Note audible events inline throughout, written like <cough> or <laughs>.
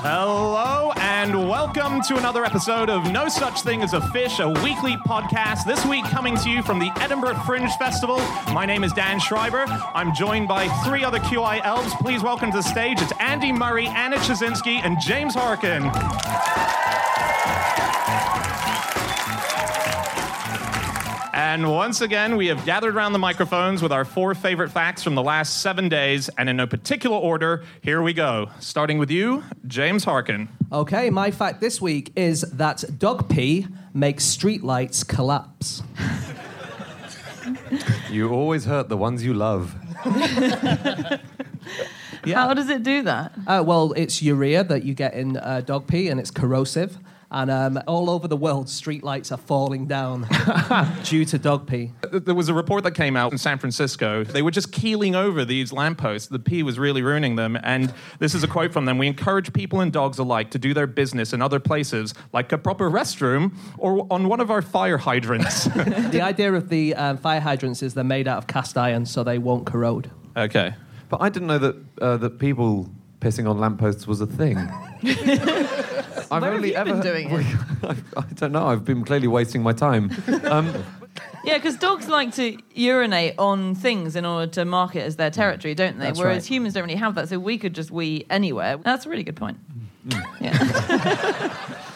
Hello and welcome to another episode of No Such Thing as a Fish, a weekly podcast. This week, coming to you from the Edinburgh Fringe Festival. My name is Dan Schreiber. I'm joined by three other QI elves. Please welcome to the stage. It's Andy Murray, Anna Ptaszynski, and James Harkin. And once again, we have gathered around the microphones with our four favorite facts from the last seven days, and in no particular order, here we go. Starting with you, James Harkin. Okay, my fact this week is that dog pee makes streetlights collapse. <laughs> You always hurt the ones you love. <laughs> How does it do that? Uh, well, it's urea that you get in uh, dog pee, and it's corrosive. And um, all over the world, streetlights are falling down <laughs> due to dog pee. There was a report that came out in San Francisco. They were just keeling over these lampposts. The pee was really ruining them. And this is a quote from them We encourage people and dogs alike to do their business in other places, like a proper restroom or on one of our fire hydrants. <laughs> the <laughs> idea of the um, fire hydrants is they're made out of cast iron, so they won't corrode. okay. But I didn't know that uh, that people pissing on lampposts was a thing. <laughs> I've Where have you been doing it? <laughs> I, I don't know. I've been clearly wasting my time. Um, <laughs> Yeah, because dogs like to urinate on things in order to mark it as their territory, don't they? That's Whereas right. humans don't really have that, so we could just wee anywhere. That's a really good point. Mm.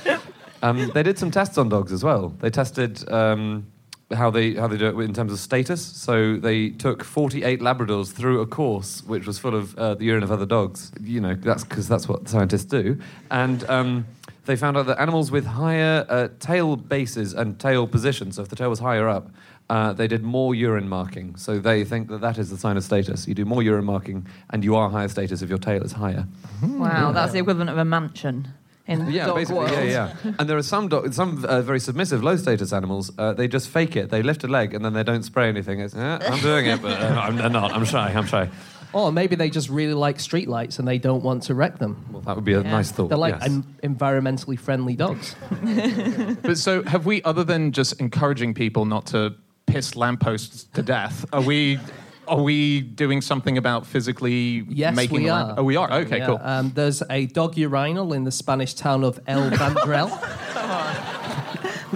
Yeah. um, they did some tests on dogs as well. They tested um, how they how they do it in terms of status. So they took 48 Labradors through a course which was full of uh, the urine of other dogs. You know, that's because that's what scientists do. And um, they found out that animals with higher uh, tail bases and tail positions, so if the tail was higher up, uh, they did more urine marking. So they think that that is the sign of status. You do more urine marking, and you are higher status if your tail is higher. wow, that's the equivalent of a mansion in Yeah, dog basically, world. yeah, yeah. And there are some dog, some uh, very submissive, low status animals. Uh, they just fake it. They lift a leg and then they don't spray anything. It's, eh, I'm doing it, but uh, I'm, I'm not. I'm shy. I'm shy. Or maybe they just really like streetlights and they don't want to wreck them. Well, that would be a Yeah. nice thought. They're like yes. en- environmentally friendly dogs. <laughs> But so, have we, other than just encouraging people not to piss lampposts to death, are we. Are we doing something about physically Yes, making we the are. Oh, we are. Okay, Yeah, cool. Um, there's a dog urinal in the Spanish town of El Vendrell. <laughs>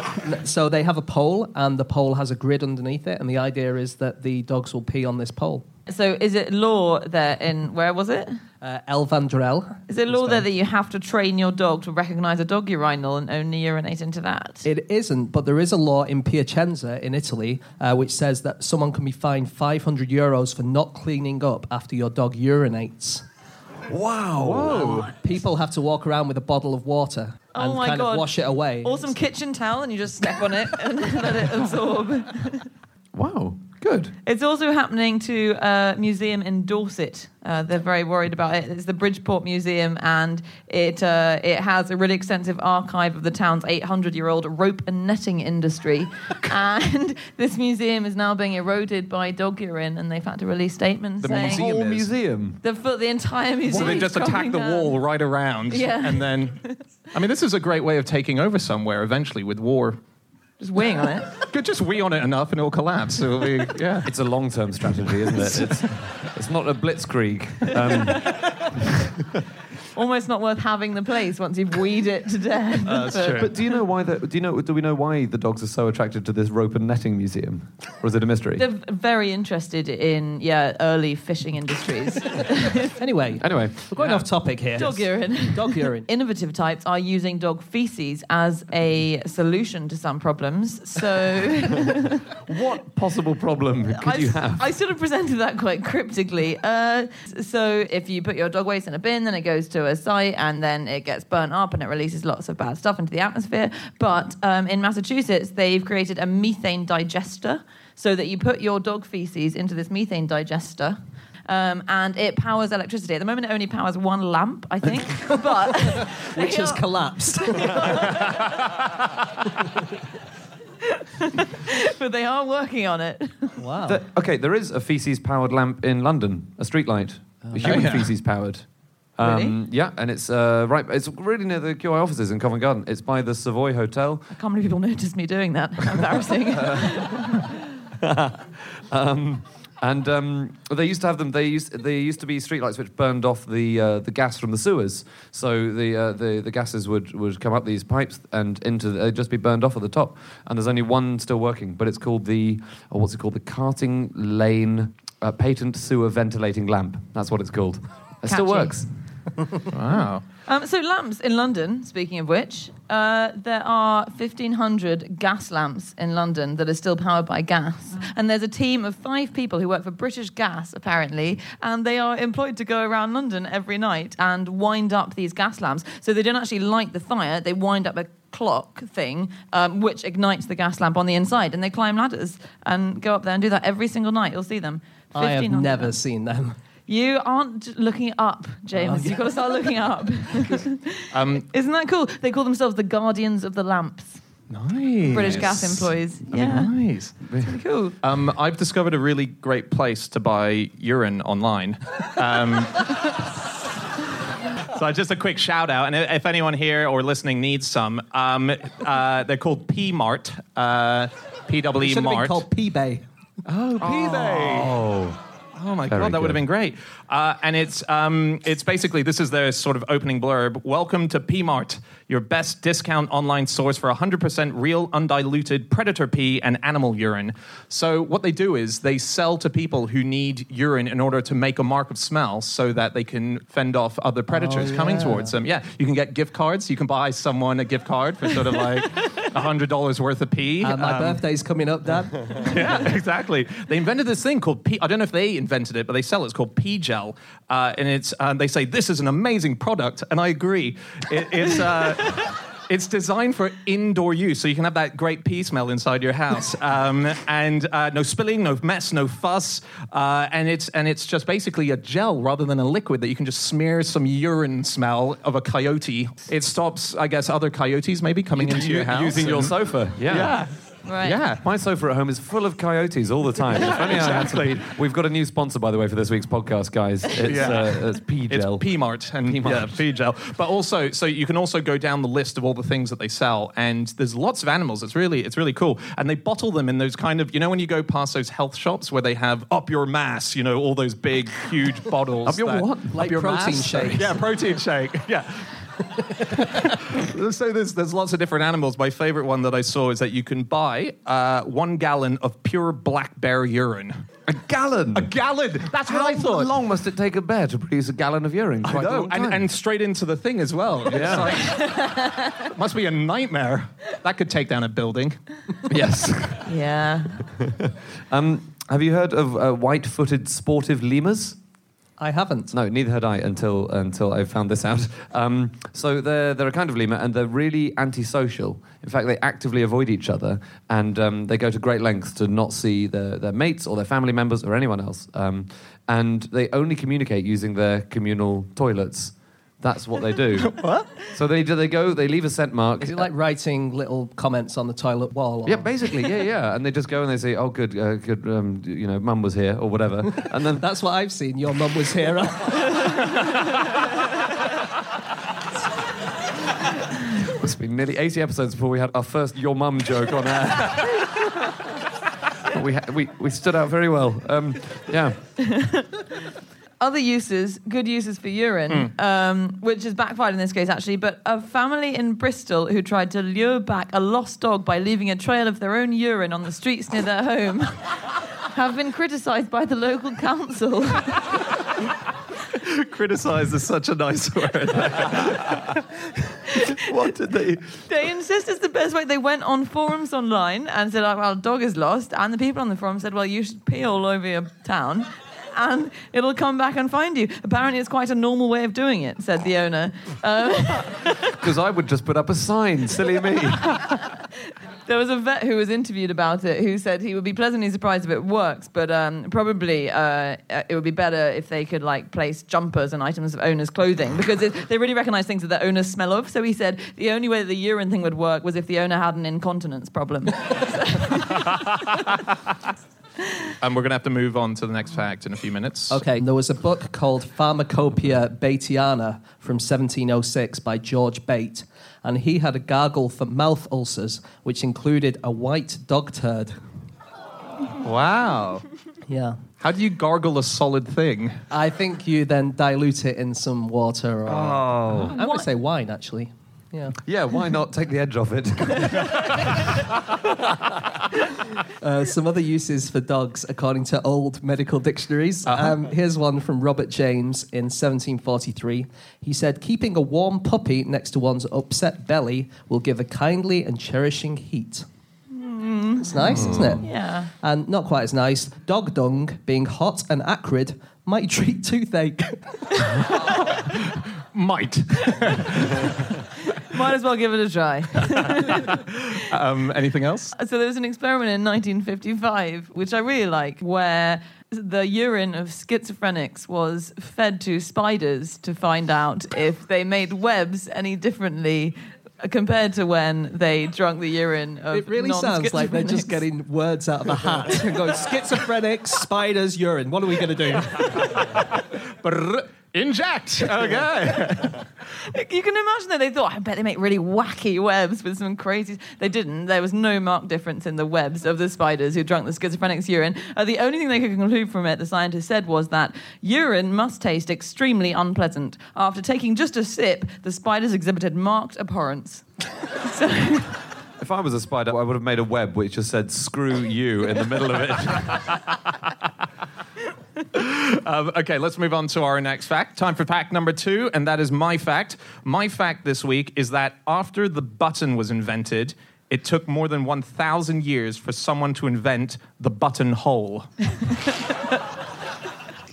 <laughs> so they have a pole, and the pole has a grid underneath it, and the idea is that the dogs will pee on this pole. So is it law there in, where was it? Uh, El Vendrell. Is it law there that you have to train your dog to recognize a dog urinal and only urinate into that? It isn't, but there is a law in Piacenza in Italy uh, which says that someone can be fined 500 euros for not cleaning up after your dog urinates. wow. People have to walk around with a bottle of water and Oh my kind God. of wash it away. Awesome kitchen towel, and you just step on it <laughs> and let it absorb. Wow. Good. It's also happening to a museum in Dorset. Uh, they're very worried about it. It's the Bridport Museum, and it uh, it has a really extensive archive of the town's 800-year-old rope and netting industry. <laughs> and this museum is now being eroded by dog urine, and they've had to release statements The saying museum Whole is- museum. the fo- the entire museum. So they just attack the wall right around, Yeah. and then. <laughs> I mean, this is a great way of taking over somewhere eventually with war. Just weighing on it. <laughs> Could just wee on it enough and it'll collapse. It'll be, yeah. It's a long-term strategy, isn't it? <laughs> It's, it's not a blitzkrieg. Um, <laughs> Almost not worth having the place once you've weed it to death. <laughs> That's true. but do you know why? The, do you know? Do we know why the dogs are so attracted to this rope and netting museum, or is it a mystery? They're very interested in yeah early fishing industries. <laughs> Anyway, Anyway, we're going off topic here. Dog urine. <laughs> Dog urine. Innovative types are using dog feces as a solution to some problems. So what possible problem could I, you have? I sort of presented that quite cryptically. Uh, so if you put your dog waste in a bin, then it goes to a site and then it gets burnt up and it releases lots of bad stuff into the atmosphere. But um, in Massachusetts, they've created a methane digester so that you put your dog feces into this methane digester. Um, and it powers electricity. At the moment, it only powers one lamp, I think. <laughs> but <laughs> Which has <laughs> collapsed. but they are working on it. wow. The- okay, there is a feces-powered lamp in London, a street light, a human yeah. Feces-powered. Really? Yeah, and it's uh, right. It's really near the QI offices in Covent Garden. It's by the Savoy Hotel. I can't believe people noticed me doing that. <laughs> Embarrassing. <laughs> um, and um, they used to have them. They used they used to be streetlights which burned off the uh, the gas from the sewers. So the uh, the the gases would, would come up these pipes and into the, they'd just be burned off at the top. And there's only one still working, but it's called the oh, what's it called? The Carting Lane uh, Patent Sewer Ventilating Lamp. That's what it's called. It still works. Wow. Um, so lamps in London. Speaking of which, uh, there are 1,500 gas lamps in London that are still powered by gas, and there's a team of five people who work for British Gas apparently, and they are employed to go around London every night and wind up these gas lamps. So they don't actually light the fire; they wind up a clock thing um, which ignites the gas lamp on the inside, and they climb ladders and go up there and do that every single night. You'll see them. I have never lamps. seen them. You aren't looking up, James. You've got to start looking up. <laughs> Um, <laughs> Isn't that cool? They call themselves the guardians of the lamps. nice. British gas employees. Yeah, Nice. pretty cool. Um, I've discovered a really great place to buy urine online. Um, <laughs> so just a quick shout out, and if anyone here or listening needs some, um, uh, they're called P Mart, uh, It PW should have been Mart. called P-Bay. Oh, P-Bay. Oh, Oh my Very god, that would have been great. Uh, and it's um, it's basically this is their sort of opening blurb. Welcome to PMart, your best discount online source for 100% real, undiluted predator pee and animal urine. So what they do is they sell to people who need urine in order to make a mark of smell, so that they can fend off other predators coming yeah. towards them. Yeah, you can get gift cards. You can buy someone a gift card for sort of like <laughs> hundred dollars worth of pee. And my Um, birthday's coming up, Dad. <laughs> yeah, exactly. They invented this thing called P. I don't know if they invented it, but they sell it. It's called P gel, uh, and it's and they say this is an amazing product, and I agree. It, it's. Uh, <laughs> It's designed for indoor use, so you can have that great pee smell inside your house, <laughs> um, and uh, no spilling, no mess, no fuss, uh, and it's and it's just basically a gel rather than a liquid that you can just smear some urine smell of a coyote. It stops, I guess, other coyotes maybe coming <laughs> into your house using your sofa. Yeah, Right. yeah. My sofa at home is full of coyotes all the time. If only I had some Exactly. We've got a new sponsor, by the way, for this week's podcast, guys. It's, Yeah. uh, it's P It's gel. P Mart and yeah, P gel. But also, so you can also go down the list of all the things that they sell, and there's lots of animals. It's really, it's really cool. And they bottle them in those kind of, you know, when you go past those health shops where they have up your mass, you know, all those big, huge bottles. Up your that- what? Like your protein mass. shakes. Yeah, protein shake. <laughs> Yeah. <laughs> so there's there's lots of different animals. My favorite one that I saw is that you can buy uh, one gallon of pure black bear urine. a gallon. A gallon. That's what How I thought. How long must it take a bear to produce a gallon of urine? I Quite a know, and, and straight into the thing as well. <laughs> It's Yeah. like- must be a nightmare. That could take down a building. <laughs> yes. Yeah. Um, have you heard of uh, white-footed sportive lemurs? I haven't. No, neither had I until until I found this out. <laughs> Um, so they're they're a kind of lemur, and they're really antisocial. In fact, they actively avoid each other, and um, they go to great lengths to not see their their mates or their family members or anyone else. Um, and they only communicate using their communal toilets. That's what they do. <laughs> what? So they do- they go, they leave a scent mark. Is it like writing little comments on the toilet wall? or- Yeah, basically, yeah, yeah. And they just go and they say, "Oh, good, uh, good, um, you know, mum was here or whatever." And then <laughs> That's what I've seen. Your mum was here. <laughs> It's been nearly 80 episodes before we had our first your mum joke on air. But we, ha- we, we stood out very well. Um, yeah. Other uses, good uses for urine, um, which has backfired in this case actually. But a family in Bristol who tried to lure back a lost dog by leaving a trail of their own urine on the streets near their home <laughs> have been criticised by the local council. <laughs> Criticize is such a nice word. <laughs> what did they? They insist it's the best way. They went on forums online and said, oh, well, dog is lost. And the people on the forum said, well, you should pee all over your town and it'll come back and find you. Apparently, it's quite a normal way of doing it, said the owner. Um, <laughs> Because I would just put up a sign, silly me. <laughs> there was a vet who was interviewed about it who said he would be pleasantly surprised if it works, but um, probably uh, it would be better if they could like place jumpers and items of owners' clothing because it, they really recognise things that the owners smell of. So he said the only way the urine thing would work was if the owner had an incontinence problem. <laughs> And we're going to have to move on to the next fact in a few minutes. Okay, there was a book called Pharmacopoeia Bateiana from 1706 by George Bate, and he had a gargle for mouth ulcers, which included a white dog turd. Wow. Yeah. How do you gargle a solid thing? I think you then dilute it in some water or. Oh. I'm going to say wine, actually. Yeah. Yeah, why not take the edge off it? <laughs> Uh, some other uses for dogs, according to old medical dictionaries. Um, here's one from Robert James in 1743. He said, Keeping a warm puppy next to one's upset belly will give a kindly and cherishing heat. It's nice, isn't it? Yeah. And not quite as nice. Dog dung, being hot and acrid, might treat toothache. <laughs> Might. <laughs> Might as well give it a try. <laughs> Um, anything else? So there was an experiment in 1955, which I really like, where the urine of schizophrenics was fed to spiders to find out if they made webs any differently compared to when they drunk the urine of It really sounds like they're just getting words out of a hat and going schizophrenics, spiders, urine. What are we going to do? <laughs> Inject. Okay. <laughs> You can imagine that they thought, I bet they make really wacky webs with some crazy. They didn't. There was no marked difference in the webs of the spiders who drank the schizophrenics urine. Uh, the only thing they could conclude from it, the scientists said, was that urine must taste extremely unpleasant. After taking just a sip, the spiders exhibited marked abhorrence. <laughs> so, <laughs> if I was a spider, I would have made a web which just said "screw you" in the middle of it. <laughs> Um, okay, let's move on to our next fact. Time for fact number two, and that is my fact. My fact this week is that after the button was invented, it took more than 1,000 years for someone to invent the buttonhole. <laughs>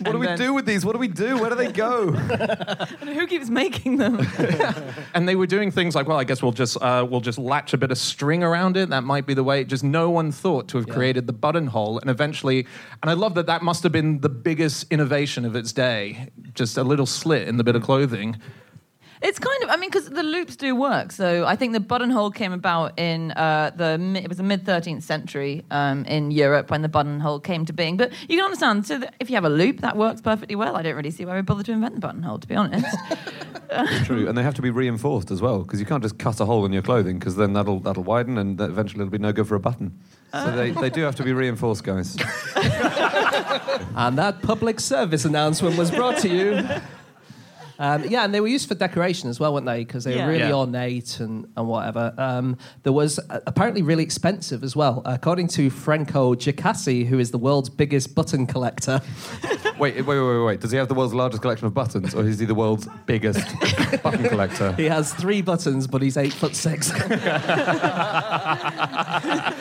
What do we then- do with these? What do we do? Where do they go? <laughs> and who keeps making them? <laughs> And they were doing things like, well, I guess we'll just uh, we'll just latch a bit of string around it. That might be the way. Just no one thought to have created the buttonhole, and eventually, and I love that that must have been the biggest innovation of its day. Just a little slit in the bit of clothing. It's kind of, I mean, because the loops do work. So I think the buttonhole came about in uh, the it was the mid 13th century um, in Europe when the buttonhole came to being. But you can understand, so that if you have a loop, that works perfectly well. I don't really see why we bother to invent the buttonhole, to be honest. <laughs> True, and they have to be reinforced as well because you can't just cut a hole in your clothing because then that'll that'll widen and that eventually it'll be no good for a button. So they, they do have to be reinforced, guys. <laughs> <laughs> And that public service announcement was brought to you. Um, yeah, and they were used for decoration as well, weren't they? Because they were really Yeah. ornate and, and whatever. Um, there was uh, apparently really expensive as well. According to Franco Jacassi, who is the world's biggest button collector, <laughs> Wait, wait, wait, wait, wait. Does he have the world's largest collection of buttons, or is he the world's biggest <laughs> button collector? he has three buttons, but he's eight foot six. <laughs>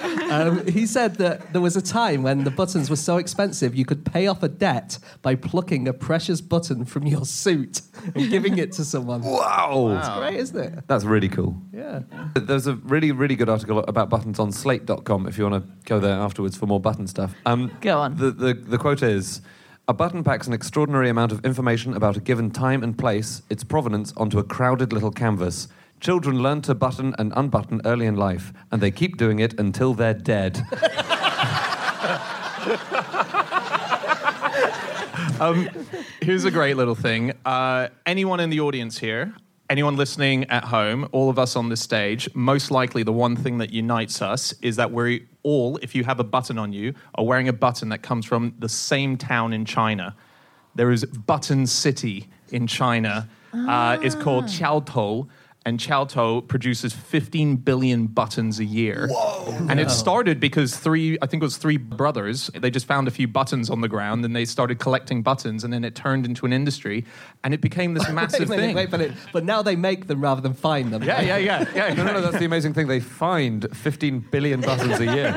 um, he said that there was a time when the buttons were so expensive you could pay off a debt by plucking a precious button from your suit and giving it to someone. Wow. It's great, isn't it? That's really cool. Yeah. There's a really, really good article about buttons on slate.com if you want to go there afterwards for more button stuff. Um, Go on. The, the, the quote is A button packs an extraordinary amount of information about a given time and place, its provenance, onto a crowded little canvas. Children learn to button and unbutton early in life, and they keep doing it until they're dead. <laughs> Here's a great little thing. Uh, anyone in the audience here, anyone listening at home, all of us on this stage, most likely the one thing that unites us is that we're all, if you have a button on you, are wearing a button that comes from the same town in China. There is Button City in China. Uh, it's called Qiaotou. And Qiaotou produces 15 billion buttons a year. And it started because three, I think it was three brothers, they just found a few buttons on the ground and they started collecting buttons and then it turned into an industry and it became this <laughs> massive wait, minute, thing. wait, but, it, but now they make them rather than find them. Yeah, yeah, yeah, yeah. No, no, no, that's the amazing thing. They find 15 billion buttons a year,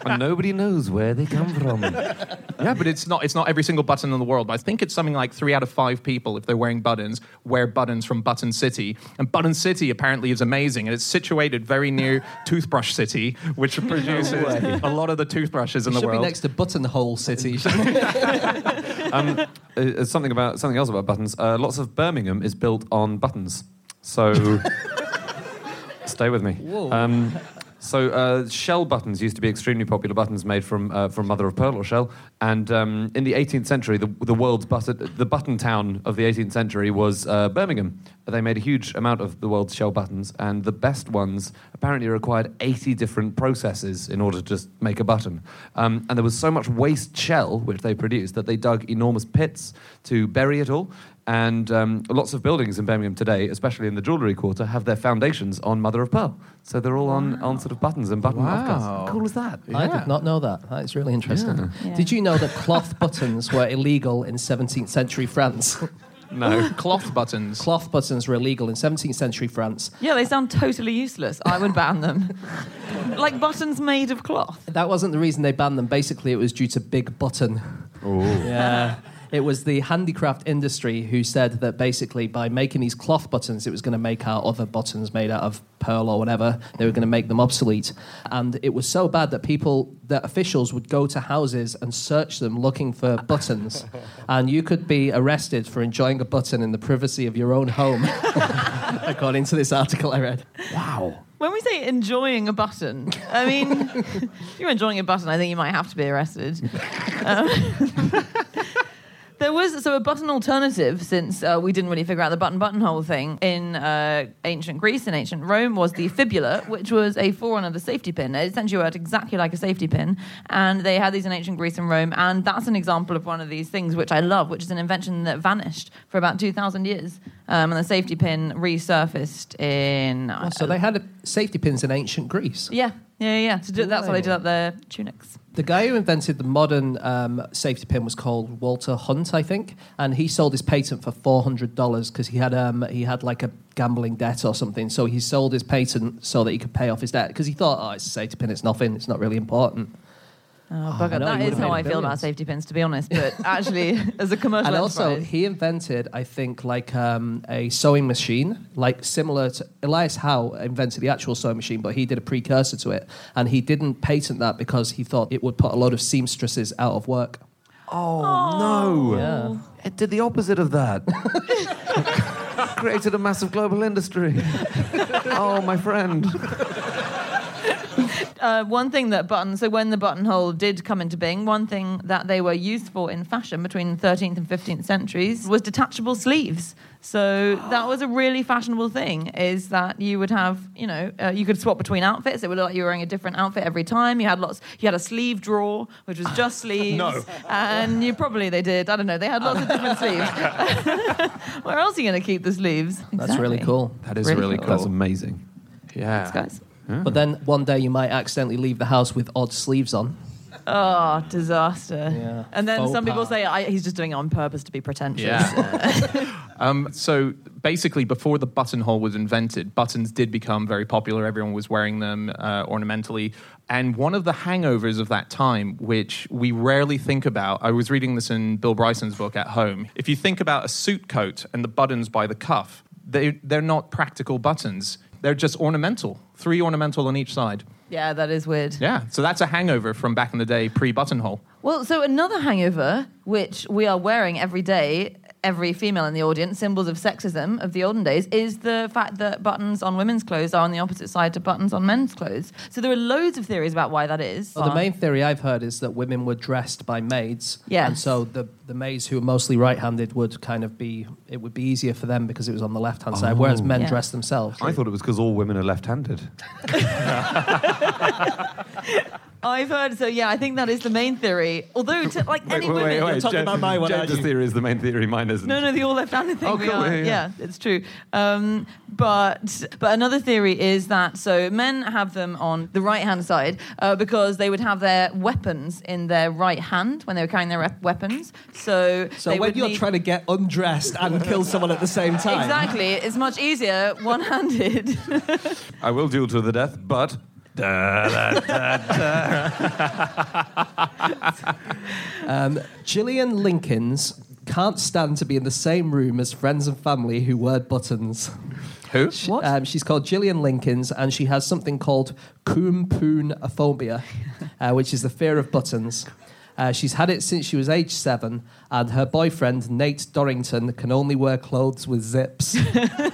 <laughs> and nobody knows where they come from. Yeah, but it's not it's not every single button in the world. But I think it's something like three out of five people, if they're wearing buttons, wear buttons from Button City. And Button City apparently is amazing, and it's situated very near <laughs> Toothbrush City, which produces a lot of the toothbrushes in the Should world. be next to Buttonhole City. <laughs> Um, uh, something about something else about buttons. Uh, lots of Birmingham is built on buttons, so <laughs> stay with me. Um, So uh, shell buttons used to be extremely popular buttons made from uh, from mother of pearl or shell. And um, in the 18th century, the, the world's button, the button town of the 18th century was uh, Birmingham. They made a huge amount of the world's shell buttons, and the best ones apparently required 80 different processes in order to just make a button. Um, and there was so much waste shell which they produced that they dug enormous pits to bury it all. And um, lots of buildings in Birmingham today, especially in the jewellery quarter, have their foundations on mother of pearl. So they're all on, on sort of buttons and button Wow. offcuts. How cool is that? I Yeah. did not know that. That is really interesting. Yeah. Did you know that cloth <laughs> buttons were illegal in 17th century France? <laughs> No. <laughs> Cloth buttons. cloth buttons were illegal in 17th century France. Yeah, they sound totally useless. I would ban them. like buttons made of cloth. That wasn't the reason they banned them. Basically, it was due to Big Button. Yeah. It was the handicraft industry who said that basically by making these cloth buttons, it was going to make our other buttons made out of pearl or whatever, they were going to make them obsolete. And it was so bad that people, that officials would go to houses and search them looking for buttons. <laughs> and you could be arrested for enjoying a button in the privacy of your own home, <laughs> according to this article I read. Wow. When we say enjoying a button, I mean, <laughs> if you're enjoying a button, I think you might have to be arrested. Um, there was so a button alternative since uh, we didn't really figure out the button buttonhole thing in uh, ancient Greece and ancient Rome was the fibula, which was a forerunner of the safety pin. It essentially worked exactly like a safety pin, and they had these in ancient Greece and Rome, and that's an example of one of these things which I love, which is an invention that vanished for about two thousand years, um, and the safety pin resurfaced in. Oh, so they had safety pins in ancient Greece. Yeah, yeah, yeah. Do, that's why they did up their tunics. The guy who invented the modern um, safety pin was called Walter Hunt, I think, and he sold his patent for four hundred dollars because he had um, he had like a gambling debt or something. So he sold his patent so that he could pay off his debt because he thought, oh, it's a safety pin, it's nothing, it's not really important. Oh, bugger. know, that you how I feel about safety pins, to be honest. But <laughs> actually, as a commercial and also, he invented, I think, like um, a sewing machine, like similar to Elias Howe invented the actual sewing machine, but he did a precursor to it, and he didn't patent that because he thought it would put a lot of seamstresses out of work. Oh, no. Yeah. It did the opposite of that. <laughs> Created a massive global industry. <laughs> oh, my friend. Uh, one thing that button, so when the buttonhole did come into being, one thing that they were used for in fashion between the 13th and 15th centuries was detachable sleeves. So that was a really fashionable thing. Is that you would have, you know, uh, you could swap between outfits. It would look like you were wearing a different outfit every time. You had lots. You had a sleeve drawer, which was just <laughs> sleeves. No. And you probably they did. I don't know. They had lots of different sleeves. <laughs> <laughs> Where else are you going to keep the sleeves? That's really cool. That is Really really, cool. cool. That's amazing. yeah. Thanks, Guys. But then one day you might accidentally leave the house with odd sleeves on. Oh, disaster. Yeah. And then Faux some people pas. say I, he's just doing it on purpose to be pretentious. Yeah. <laughs> <laughs> um, so basically, before the buttonhole was invented, buttons did become very popular. Everyone was wearing them uh, ornamentally. And one of the hangovers of that time, which we rarely think about, I was reading this in Bill Bryson's book at home. If you think about a suit coat and the buttons by the cuff, they, they're not practical buttons. They're just ornamental, three ornamental on each side. Yeah, that is weird. Yeah, so that's a hangover from back in the day, pre buttonhole. Well, so another hangover, which we are wearing every day, every female in the audience, symbols of sexism of the olden days, is the fact that buttons on women's clothes are on the opposite side to buttons on men's clothes. So there are loads of theories about why that is. Well, the main theory I've heard is that women were dressed by maids. Yes. And so the, the maids who are mostly right handed would kind of be, it would be easier for them because it was on the left hand side, whereas oh. men Yeah. dress themselves. I thought it was because all women are left-handed. <laughs> <laughs> I've heard, so yeah, I think that is the main theory. Although, to, like any women. You're talking about my one, aren't James's theory is the main theory, mine isn't. No, no, the all left-handed thing. Oh, we cool, are. yeah, yeah. it's true. Um, but but another theory is that so men have them on the right-hand side uh, because they would have their weapons in their right hand when they were carrying their rep- weapons. So So they when would you're need- trying to get undressed and kill someone at the same time. exactly, it's much easier one-handed. I will duel to the death, but. Da, da, da. Um, Gillian Lincoln's can't stand to be in the same room as friends and family who wear buttons. Who? What? Um, she's called Gillian Lincoln's, and she has something called koumpounophobia, uh, which is the fear of buttons. Uh, she's had it since she was age seven, and her boyfriend, Nate Dorrington, can only wear clothes with zips. <laughs>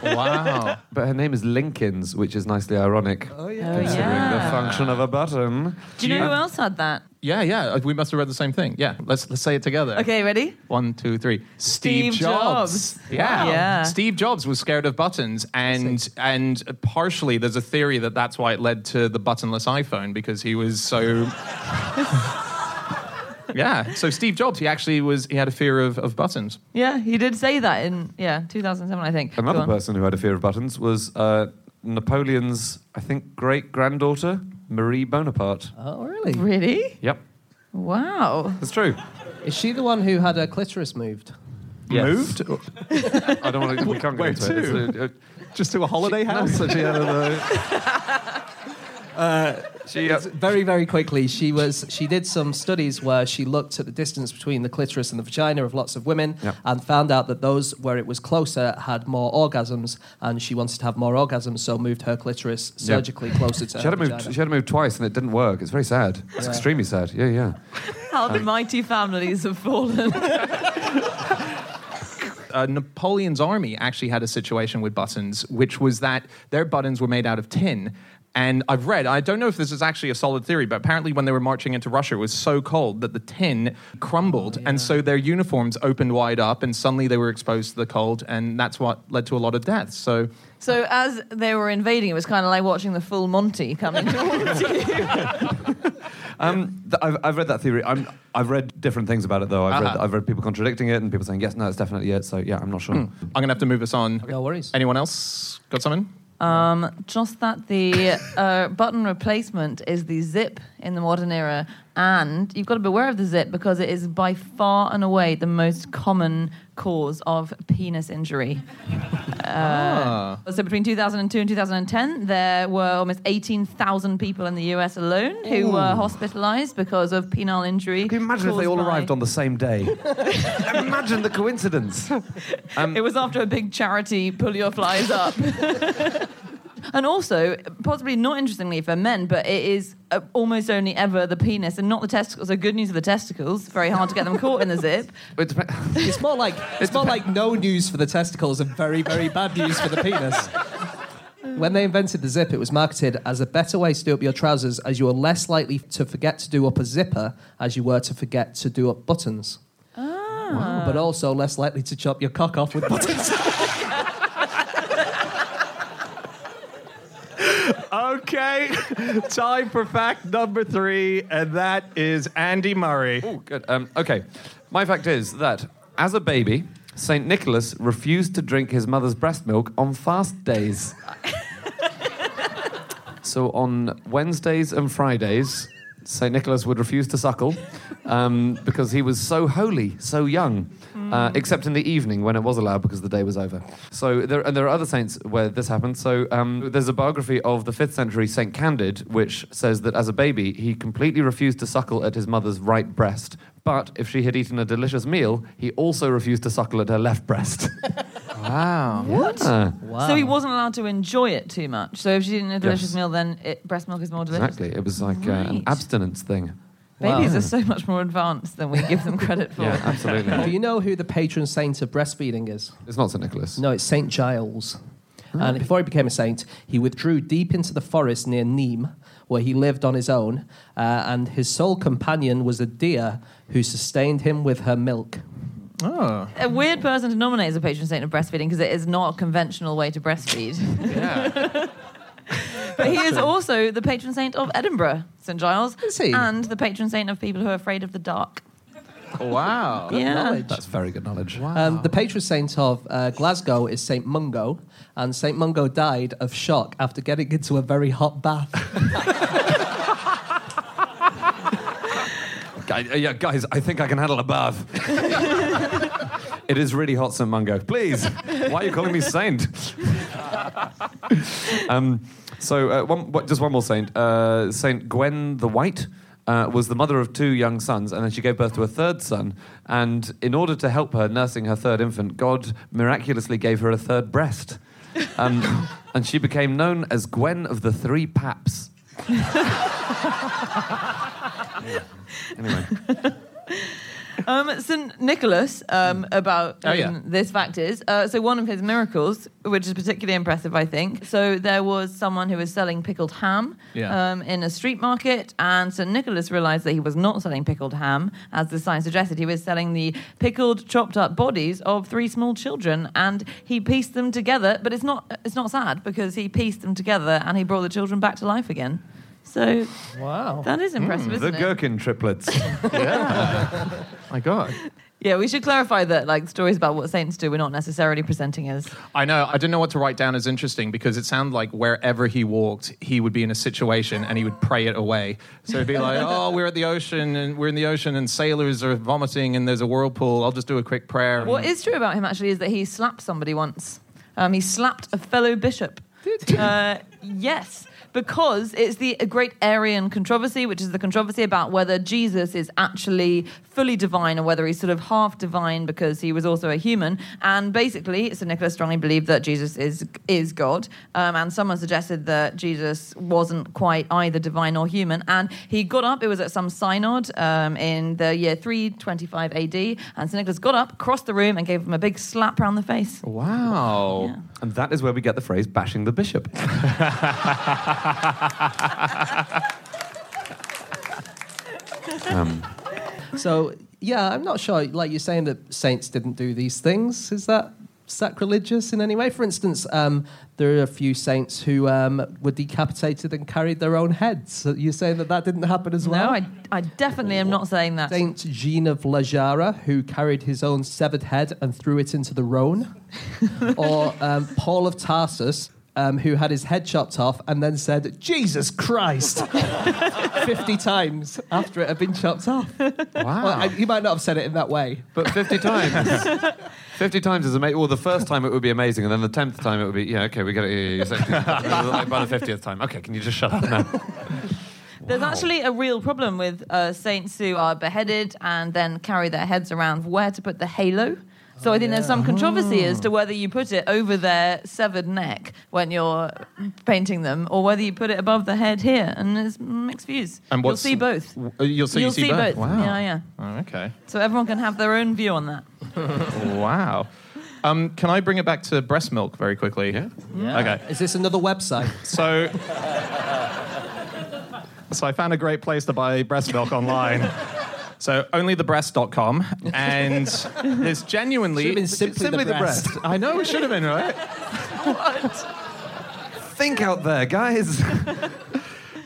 Wow. But her name is Lincoln's, which is nicely ironic. oh, yeah. Considering yeah. the function of a button. Do you know who else had that? yeah, yeah. We must have read the same thing. Yeah. Let's let's say it together. Okay, ready? One, two, three. Steve, Steve Jobs. Yeah. Yeah. Steve Jobs was scared of buttons, and and partially there's a theory that that's why it led to the buttonless iPhone because he was so. <laughs> yeah. So Steve Jobs, he actually was. He had a fear of, of buttons. Yeah, he did say that in yeah 2007, I think. Another person who had a fear of buttons was uh, Napoleon's, I think, great granddaughter, Marie Bonaparte. Oh, really? Really? Yep, Wow. that's true. Is she the one who had her clitoris moved? Yes. Moved <laughs> I don't want to. We can't go Where into it. It's a- a- just to a holiday No, house. so she had a- she, uh, Very, very quickly, she was. She did some studies where she looked at the distance between the clitoris and the vagina of lots of women, Yep. and found out that those where it was closer had more orgasms, and she wanted to have more orgasms, so moved her clitoris surgically closer to she her had to move. She had to move twice, and it didn't work. It's very sad. It's Yeah. extremely sad. Yeah, yeah. How the mighty families have fallen. <laughs> uh, Napoleon's army actually had a situation with buttons, which was that their buttons were made out of tin. And I've read, I don't know if this is actually a solid theory, but apparently when they were marching into Russia, it was so cold that the tin crumbled. And so their uniforms opened wide up, and suddenly they were exposed to the cold. And that's what led to a lot of deaths. So, so as they were invading, it was kind of like watching the full Monty coming <laughs> towards you. <laughs> Um, th- I've, I've read that theory. I'm, I've read different things about it, though. I've, read, Uh-huh. I've read people contradicting it and people saying, yes, no, it's definitely it. So, yeah, I'm not sure. I'm going to have to move us on. No worries. Anyone else got something? Um, just that the uh, button replacement is the zip in the modern era, and you've got to beware of the zip because it is by far and away the most common cause of penis injury. Ah. <laughs> So between 2002 and 2010, there were almost 18,000 people in the US alone who were hospitalized because of penile injury. Can you imagine if they all by- arrived on the same day? <laughs> imagine the coincidence. Um, It was after a big charity pull your flies up. <laughs> and also, possibly not interestingly for men, but it is uh, almost only ever the penis and not the testicles. So good news for the testicles. Very hard to get them caught in the zip. <laughs> it dep- <laughs> It's more like it's more like no news for the testicles and very, very bad news for the penis. When they invented the zip, it was marketed as a better way to do up your trousers, as you were less likely to forget to do up a zipper as you were to forget to do up buttons. Ah. But also less likely to chop your cock off with buttons. <laughs> Okay, time for fact number three, and that is Andy Murray. Oh, good. Um, okay. My fact is that as a baby, St. Nicholas refused to drink his mother's breast milk on fast days. <laughs> so on Wednesdays and Fridays, St. Nicholas would refuse to suckle um, because he was so holy, so young. Uh, except in the evening when it was allowed because the day was over. So there, and there are other saints where this happened. So um, there's a biography of the fifth century Saint Candid, which says that as a baby he completely refused to suckle at his mother's right breast, but if she had eaten a delicious meal, he also refused to suckle at her left breast. <laughs> Wow. what? Ah, Wow. So he wasn't allowed to enjoy it too much. So if she's eating a delicious Yes. meal, then it, breast milk is more delicious. exactly. It was like uh, an Right. abstinence thing. Babies Wow. are so much more advanced than we give them credit <laughs> for. Yeah, absolutely. Do you know who the patron saint of breastfeeding is? it's not St. Nicholas. No, it's Saint Giles. And before he became a saint, he withdrew deep into the forest near Nîmes, where he lived on his own, uh, and his sole companion was a deer who sustained him with her milk. Oh, A weird person to nominate as a patron saint of breastfeeding because it is not a conventional way to breastfeed. <laughs> yeah. <laughs> But he is also the patron saint of Edinburgh, St Giles, Is he? and the patron saint of people who are afraid of the dark. wow. yeah. knowledge. That's very good knowledge. Um, the patron saint of uh, Glasgow is Saint Mungo, and Saint Mungo died of shock after getting into a very hot bath. <laughs> Guy- uh, yeah, guys, I think I can handle a bath. it is really hot, St. Mungo. Please, why are you calling me saint? <laughs> um, so, uh, one, what, just one more saint. Uh, saint Gwen the White. Uh, was the mother of two young sons, and then she gave birth to a third son. And in order to help her nursing her third infant, God miraculously gave her a third breast. Um, <laughs> and she became known as Gwen of the Three Paps. <laughs> anyway. Um, St. Nicholas, um, about Oh, yeah. um, this fact is uh, so one of his miracles, which is particularly impressive, I think. So there was someone who was selling pickled ham Yeah. um, in a street market, and St. Nicholas realized that he was not selling pickled ham, as the sign suggested. He was selling the pickled, chopped up bodies of three small children, and he pieced them together. But it's not it's not sad because he pieced them together and he brought the children back to life again. So Wow. that is impressive, The isn't it? gherkin triplets. <laughs> Yeah. My God. Yeah, we should clarify that like stories about what saints do, we're not necessarily presenting as I know. I didn't know what to write down as interesting because it sounded like wherever he walked, he would be in a situation and he would pray it away. So it'd be like, <laughs> oh, we're at the ocean and we're in the ocean and sailors are vomiting and there's a whirlpool. I'll just do a quick prayer. What is true about him actually is that he slapped somebody once. Um, he slapped a fellow bishop. Uh, yes, because it's the great Arian controversy, which is the controversy about whether Jesus is actually fully divine or whether he's sort of half divine because he was also a human. And basically, St. Nicholas strongly believed that Jesus is is God. Um, and someone suggested that Jesus wasn't quite either divine or human. And he got up. It was at some synod um, in the year 325 AD. And St. Nicholas got up, crossed the room, and gave him a big slap round the face. Wow. Yeah. and that is where we get the phrase bashing the bishop. <laughs> <laughs> um, So, yeah, I'm not sure. Like you're saying that saints didn't do these things. Is that sacrilegious in any way? For instance, um, there are a few saints who um, were decapitated and carried their own heads. So you're saying that that didn't happen as well? No, I, I definitely am not saying that. Saint Jean of La Jara, who carried his own severed head and threw it into the Rhone. <laughs> or um, Paul of Tarsus, um, who had his head chopped off and then said, Jesus Christ, <laughs> 50 times after it had been chopped off. Wow. Well, I, you might not have said it in that way. but 50 times. <laughs> 50 times is amazing. Well, the first time it would be amazing, and then the 10th time it would be, yeah, okay, we get it. Yeah, yeah, yeah. <laughs> Like, by the 50th time, okay, can you just shut up now? There's actually a real problem with uh, saints who are beheaded and then carry their heads around where to put the halo. So I think there's some controversy as to whether you put it over their severed neck when you're painting them, or whether you put it above the head here. And there's mixed views. And You'll what's- see both. Uh, You'll see, You'll you see, see both. both. Wow. Yeah, yeah. Oh, okay. So everyone can have their own view on that. <laughs> Wow. Um, can I bring it back to breast milk very quickly? Yeah. Okay. Is this another website? <laughs> So, so I found a great place to buy breast milk online. <laughs> So onlythebreast.com, and <laughs> there's genuinely been simply the breast. I know it should have been right. what? Think out there, guys. <laughs>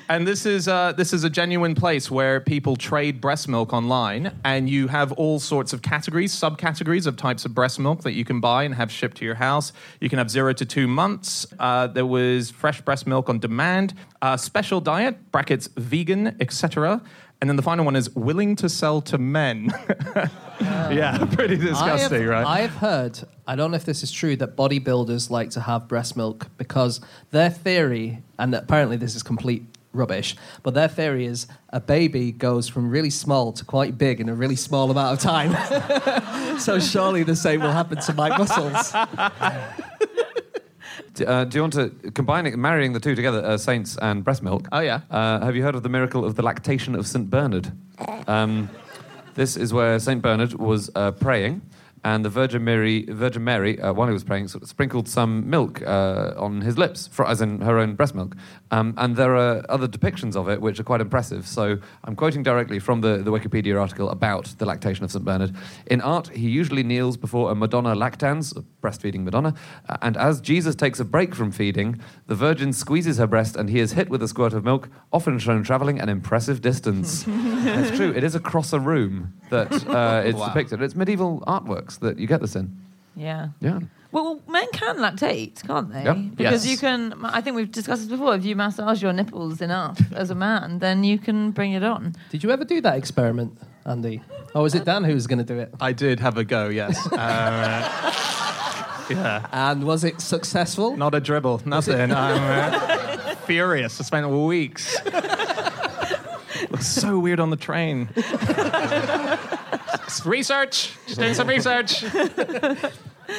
And this is uh, this is a genuine place where people trade breast milk online, and you have all sorts of categories, subcategories of types of breast milk that you can buy and have shipped to your house. You can have zero to two months. Uh, there was fresh breast milk on demand, uh, special diet brackets vegan, etc. And then the final one is willing to sell to men. <laughs> yeah, pretty disgusting, I have, right? I've heard, I don't know if this is true, that bodybuilders like to have breast milk because their theory, and apparently this is complete rubbish, but their theory is a baby goes from really small to quite big in a really small amount of time. <laughs> so surely the same will happen to my muscles. <laughs> Uh, do you want to combine it, marrying the two together, uh, saints and breast milk? Oh, yeah. Uh, have you heard of the miracle of the lactation of St. Bernard? Um, this is where St. Bernard was uh, praying, and the Virgin Mary, Virgin Mary uh, while he was praying, sort of sprinkled some milk uh, on his lips, for, as in her own breast milk. Um, and there are other depictions of it which are quite impressive. So I'm quoting directly from the, the Wikipedia article about the lactation of St. Bernard. In art, he usually kneels before a Madonna lactans, a breastfeeding Madonna, uh, and as Jesus takes a break from feeding, the Virgin squeezes her breast and he is hit with a squirt of milk, often shown travelling an impressive distance. <laughs> That's true. It is across a room that uh, <laughs> it's Wow. depicted. It's medieval artworks that you get this in. Yeah. Yeah. Well, men can lactate, can't they? Yep. Because Yes. you can. I think we've discussed this before. If you massage your nipples enough <laughs> as a man, then you can bring it on. Did you ever do that experiment, Andy? Or was it Dan who was going to do it? I did have a go, yes. <laughs> Uh, yeah. And was it successful? Not a dribble, nothing. I'm uh, <laughs> furious. I spent weeks. Looks so weird on the train. Research. Just doing some research. <laughs>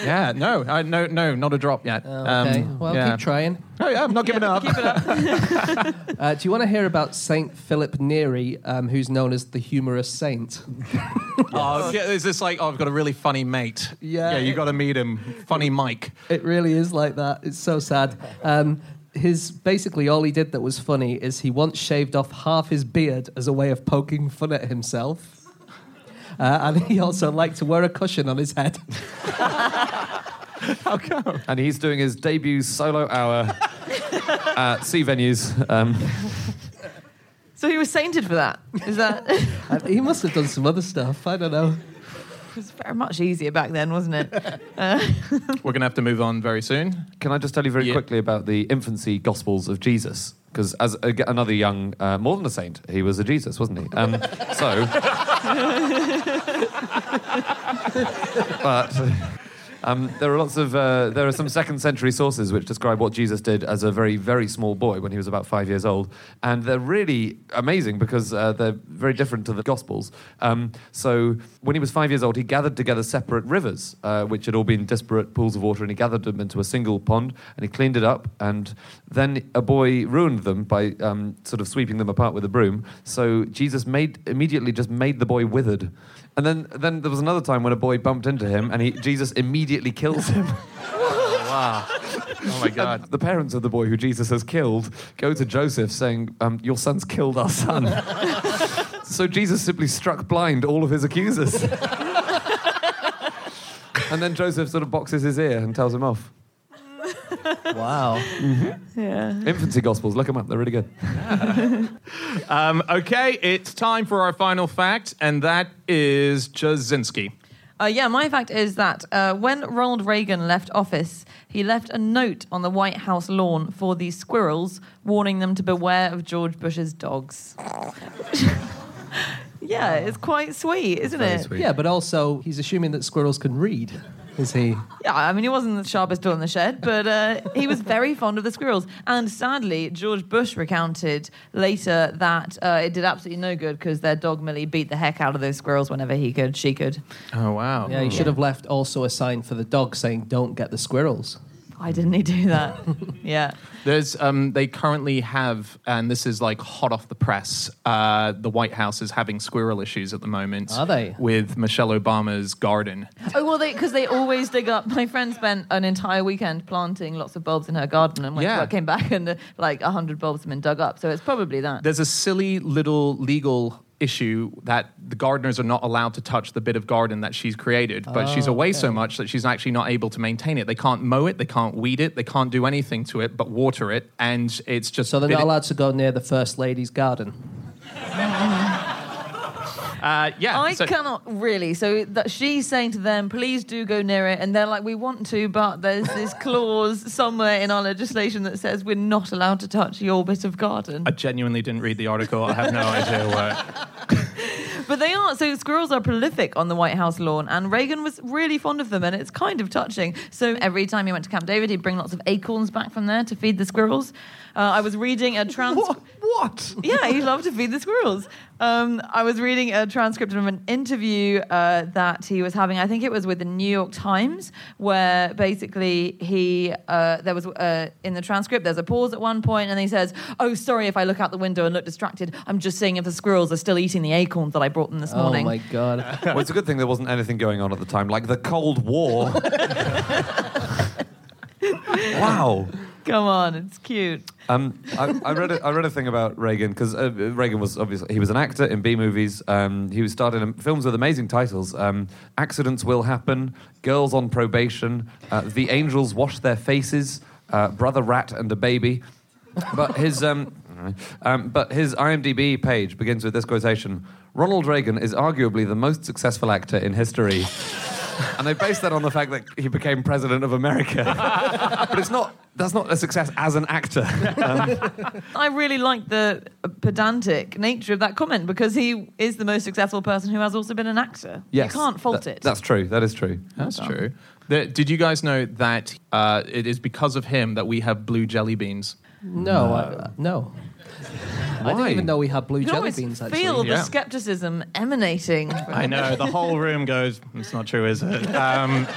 Yeah, no, uh, no, no, not a drop yet. Okay, Um, well, yeah. keep trying. Oh yeah, I'm not giving up. Keep it up. <laughs> Uh, do you want to hear about Saint Philip Neri, um, who's known as the humorous saint? <laughs> Oh, yeah, is this like, oh, I've got a really funny mate? Yeah. yeah, you got to meet him. Funny Mike. It really is like that. It's so sad. Um, his basically all he did that was funny is he once shaved off half his beard as a way of poking fun at himself. Uh, and he also liked to wear a cushion on his head. <laughs> How come? And he's doing his debut solo hour at C venues. Um, So he was sainted for that. Is that? <laughs> And he must have done some other stuff. I don't know. It was very much easier back then, wasn't it? <laughs> We're gonna have to move on very soon. Can I just tell you very Yeah. quickly about the infancy gospels of Jesus? Because as a, another young, uh, more than a saint, he was a Jesus, wasn't he? Um, so, <laughs> but um, there are lots of uh, there are some second century sources which describe what Jesus did as a very very small boy when he was about five years old, and they're really amazing because uh, they're very different to the Gospels. Um, so when he was five years old, he gathered together separate rivers uh, which had all been disparate pools of water, and he gathered them into a single pond and he cleaned it up, and then a boy ruined them by um, sort of sweeping them apart with a broom. So Jesus made immediately just made the boy withered. And then, then there was another time when a boy bumped into him, and he, Jesus immediately kills him. <laughs> Wow. Oh my God. And the parents of the boy who Jesus has killed go to Joseph saying, um, Your son's killed our son. <laughs> so Jesus simply struck blind all of his accusers. <laughs> and then Joseph sort of boxes his ear and tells him off. <laughs> Wow. yeah. Infancy Gospels, look them up, they're really good. <laughs> Um, okay, it's time for our final fact, and that is Ptaszynski. Uh, yeah, my fact is that uh, when Ronald Reagan left office, he left a note on the White House lawn for the squirrels, warning them to beware of George Bush's dogs. <laughs> yeah, it's quite sweet, isn't Very it? sweet. Yeah, but also he's assuming that squirrels can read. Is he? Yeah, I mean, he wasn't the sharpest tool in the shed, but uh, he was very fond of the squirrels. And sadly, George Bush recounted later that uh, it did absolutely no good because their dog Millie beat the heck out of those squirrels whenever he could, she could. Oh wow. Yeah, he should have left also a sign for the dog saying, "Don't get the squirrels." Why didn't he do that? <laughs> yeah. There's um, they currently have, and this is like hot off the press. Uh, the White House is having squirrel issues at the moment. Are they? With Michelle Obama's garden. Oh well, they because they always dig up. My friend spent an entire weekend planting lots of bulbs in her garden, and when Yeah. she came back and uh, like a hundred bulbs have been dug up. So it's probably that. There's a silly little legal issue that the gardeners are not allowed to touch the bit of garden that she's created, but oh, she's Oh, away okay. so much that she's actually not able to maintain it. They can't mow it, they can't weed it, they can't do anything to it but water it, and it's just So they're not allowed to go near the first lady's garden. <laughs> Uh, yeah, I so- cannot really. So that she's saying to them, "Please do go near it," and they're like, "We want to, but there's this <laughs> clause somewhere in our legislation that says we're not allowed to touch your bit of garden." I genuinely didn't read the article. I have no idea what. <laughs> But they are. So squirrels are prolific on the White House lawn, and Reagan was really fond of them, and it's kind of touching. So every time he went to Camp David, he'd bring lots of acorns back from there to feed the squirrels. Uh, I was reading a trans. What? Yeah, he loved to feed the squirrels. Um, I was reading a transcript of an interview uh, that he was having. I think it was with the New York Times, where basically he uh, there was uh, in the transcript. There's a pause at one point, and he says, "Oh, sorry if I look out the window and look distracted. I'm just seeing if the squirrels are still eating the acorns that I brought them this morning." Oh my god! <laughs> Well, it's a good thing there wasn't anything going on at the time, like the Cold War. <laughs> wow. Come on, it's cute. Um, I, I read a, I read a thing about Reagan because uh, Reagan was obviously he was an actor in B movies. Um, he was starred in films with amazing titles: um, "Accidents Will Happen," "Girls on Probation," uh, "The Angels Wash Their Faces," uh, "Brother Rat and a Baby." But his um, um, but his IMDb page begins with this quotation: "Ronald Reagan is arguably the most successful actor in history." <laughs> And they base that on the fact that he became president of America. <laughs> but it's not, that's not a success as an actor. Um, <laughs> I really like the pedantic nature of that comment because he is the most successful person who has also been an actor. yes, you can't fault that- it. That's true. That is true. That's true. The- did you guys know that uh, it is because of him that we have blue jelly beans? No, I, no. I didn't even know we had blue you can jelly always beans. Actually, feel the Yeah. skepticism emanating. from- I know the whole room goes. It's not true, is it? Um,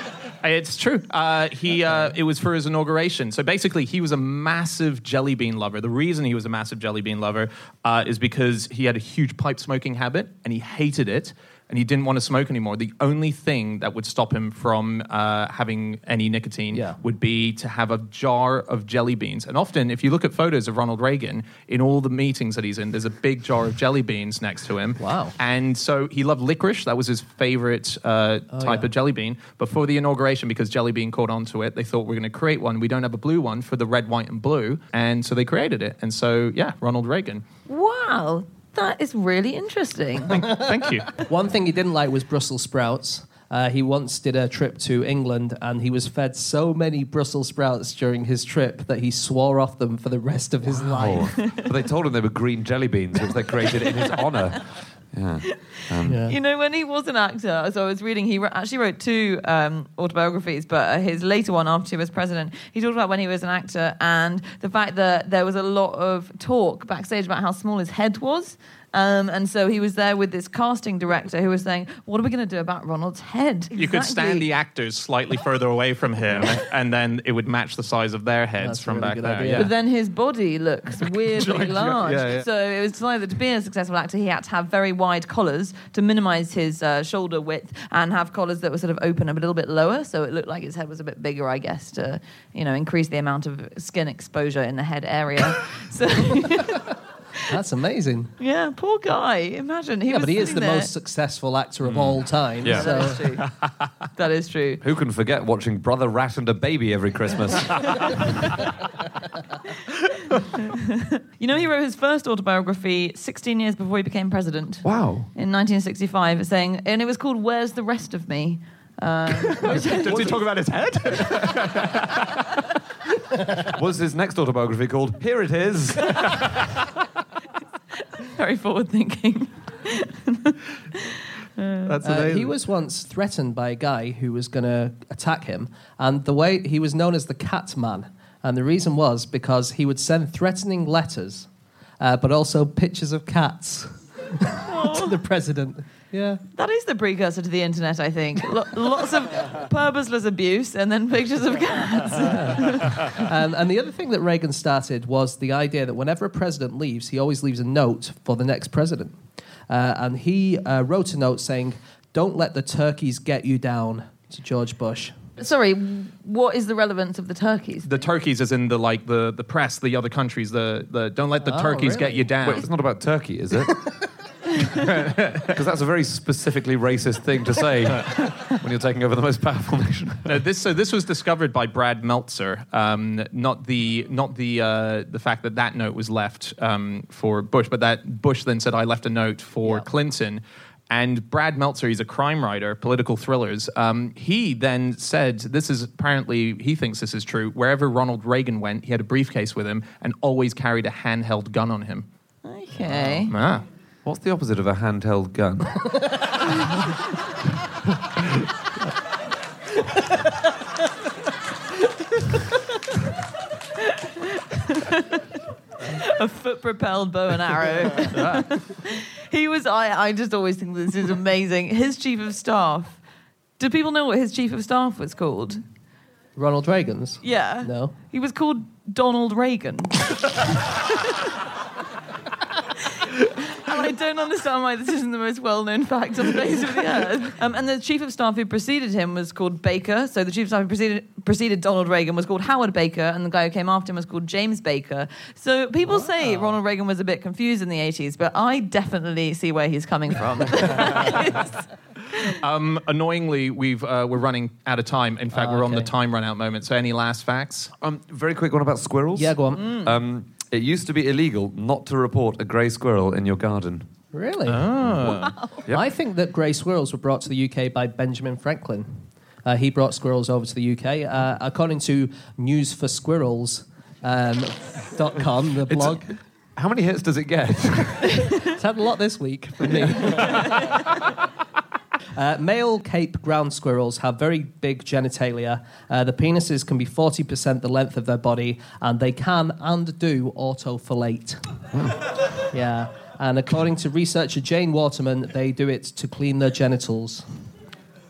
It's true. Uh, he uh, it was for his inauguration. So basically, he was a massive jelly bean lover. The reason he was a massive jelly bean lover uh, is because he had a huge pipe smoking habit and he hated it. And he didn't want to smoke anymore. The only thing that would stop him from uh, having any nicotine Yeah. would be to have a jar of jelly beans. And often, if you look at photos of Ronald Reagan in all the meetings that he's in, there's a big jar of jelly beans next to him. Wow. And so he loved licorice. That was his favorite uh, type yeah. of jelly bean. But for the inauguration, because Jelly Belly caught onto it, they thought we're going to create one. We don't have a blue one for the red, white, and blue. And so they created it. And so, yeah, Ronald Reagan. Wow, that is really interesting. Thank you. <laughs> One thing he didn't like was Brussels sprouts. Uh, he once did a trip to England and he was fed so many Brussels sprouts during his trip that he swore off them for the rest of his life. But they told him they were green jelly beans, which they created in his <laughs> honour. Yeah. Um, Yeah. You know, when he was an actor, so I was reading, he wr- actually wrote two um, autobiographies, but uh, his later one after he was president, he talked about when he was an actor and the fact that there was a lot of talk backstage about how small his head was. Um, and so he was there with this casting director who was saying, What are we going to do about Ronald's head? You could stand the actors slightly further away from him, <laughs> and then it would match the size of their heads That's from really back there. Yeah. But then his body looks <laughs> weirdly Giant, large. yeah, yeah. So it was decided that to be a successful actor, he had to have very wide collars to minimize his uh, shoulder width and have collars that were sort of open a little bit lower. So it looked like his head was a bit bigger, I guess, to you know increase the amount of skin exposure in the head area. <laughs> so That's amazing. yeah, poor guy. Imagine he Yeah, was but he is the there- most successful actor of all time. Yeah. That is true. that is true. Who can forget watching Brother Rat and a Baby every Christmas? <laughs> <laughs> You know, he wrote his first autobiography 16 years before he became president. wow. in 1965 saying, and it was called "Where's the Rest of Me." <laughs> Um, Does he talk about his head? Was his next autobiography called Here It Is? Very forward thinking. <laughs> That's uh, he was once threatened by a guy who was going to attack him, and the way he was known as the Cat Man, and the reason was because he would send threatening letters, uh, but also pictures of cats <laughs> to the president. Yeah. That is the precursor to the internet, I think. Lo- lots of purposeless abuse and then pictures of cats. <laughs> And, and the other thing that Reagan started was the idea that whenever a president leaves, he always leaves a note for the next president. Uh, and he uh, wrote a note saying, Don't let the turkeys get you down to George Bush. Sorry, what is the relevance of the turkeys? the turkeys, as in the like the the press, the other countries. The the don't let the Oh, turkeys get you down. Wait, it's not about Turkey, is it? <laughs> <laughs> Because that's a very specifically racist thing to say <laughs> when you're taking over the most powerful nation. No, this so this was discovered by Brad Meltzer. Um, not the not the uh, the fact that that note was left um, for Bush, but that Bush then said I left a note for Yeah. Clinton. And Brad Meltzer, he's a crime writer, political thrillers. Um, he then said, "This is apparently he thinks this is true. Wherever Ronald Reagan went, he had a briefcase with him and always carried a handheld gun on him." Okay. Ah. What's the opposite of a handheld gun? <laughs> a foot propelled bow and arrow. <laughs> he was, I, I just always think this is amazing. His chief of staff. Do people know what his chief of staff was called? Ronald Reagan's? Yeah. No. He was called Donald Regan. <laughs> And <laughs> I don't understand why this isn't the most well-known fact on the face of the earth. Um, and the chief of staff who preceded him was called Baker. So the chief of staff who preceded, preceded Donald Regan was called Howard Baker, and the guy who came after him was called James Baker. So people say Ronald Reagan was a bit confused in the 80s, but I definitely see where he's coming from. <laughs> Um, annoyingly, we've uh, we're running out of time. In fact, Ah, we're on the time run out moment. So, any last facts? Um, very quick one about squirrels. Yeah, go on. Um, it used to be illegal not to report a grey squirrel in your garden. Really? Oh. Yep. I think that grey squirrels were brought to the UK by Benjamin Franklin. Uh, he brought squirrels over to the UK. Uh, according to News for Squirrels. Um, dot com, the blog. How many hits does it get? <laughs> It's had a lot this week for me. <laughs> Uh, male Cape ground squirrels have very big genitalia. Uh, the penises can be 40% the length of their body, and they can and do autofellate. <laughs> yeah. And according to researcher Jane Waterman, they do it to clean their genitals.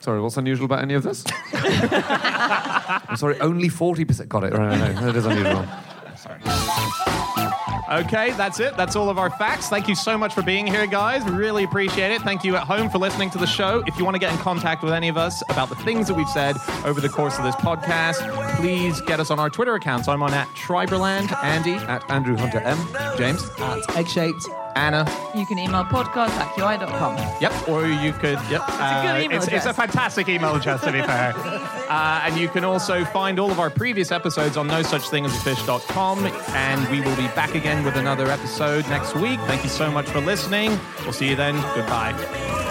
Sorry, what's unusual about any of this? <laughs> I'm sorry, only 40% got it. Right, no, that is unusual. Okay, that's it. That's all of our facts. Thank you so much for being here, guys. Really appreciate it. Thank you at home for listening to the show. If you want to get in contact with any of us about the things that we've said over the course of this podcast, please get us on our Twitter accounts. I'm on at Schreiberland, Andy, At Andrew Hunter M. James, At egg shaped. Anna. You can email podcast at qi.com. Yep, or you could. Yep, it's a it's, it's a fantastic email address to be fair. <laughs> Uh, and you can also find all of our previous episodes on no such thing as a fish.com. And we will be back again with another episode next week. Thank you so much for listening. We'll see you then. Goodbye.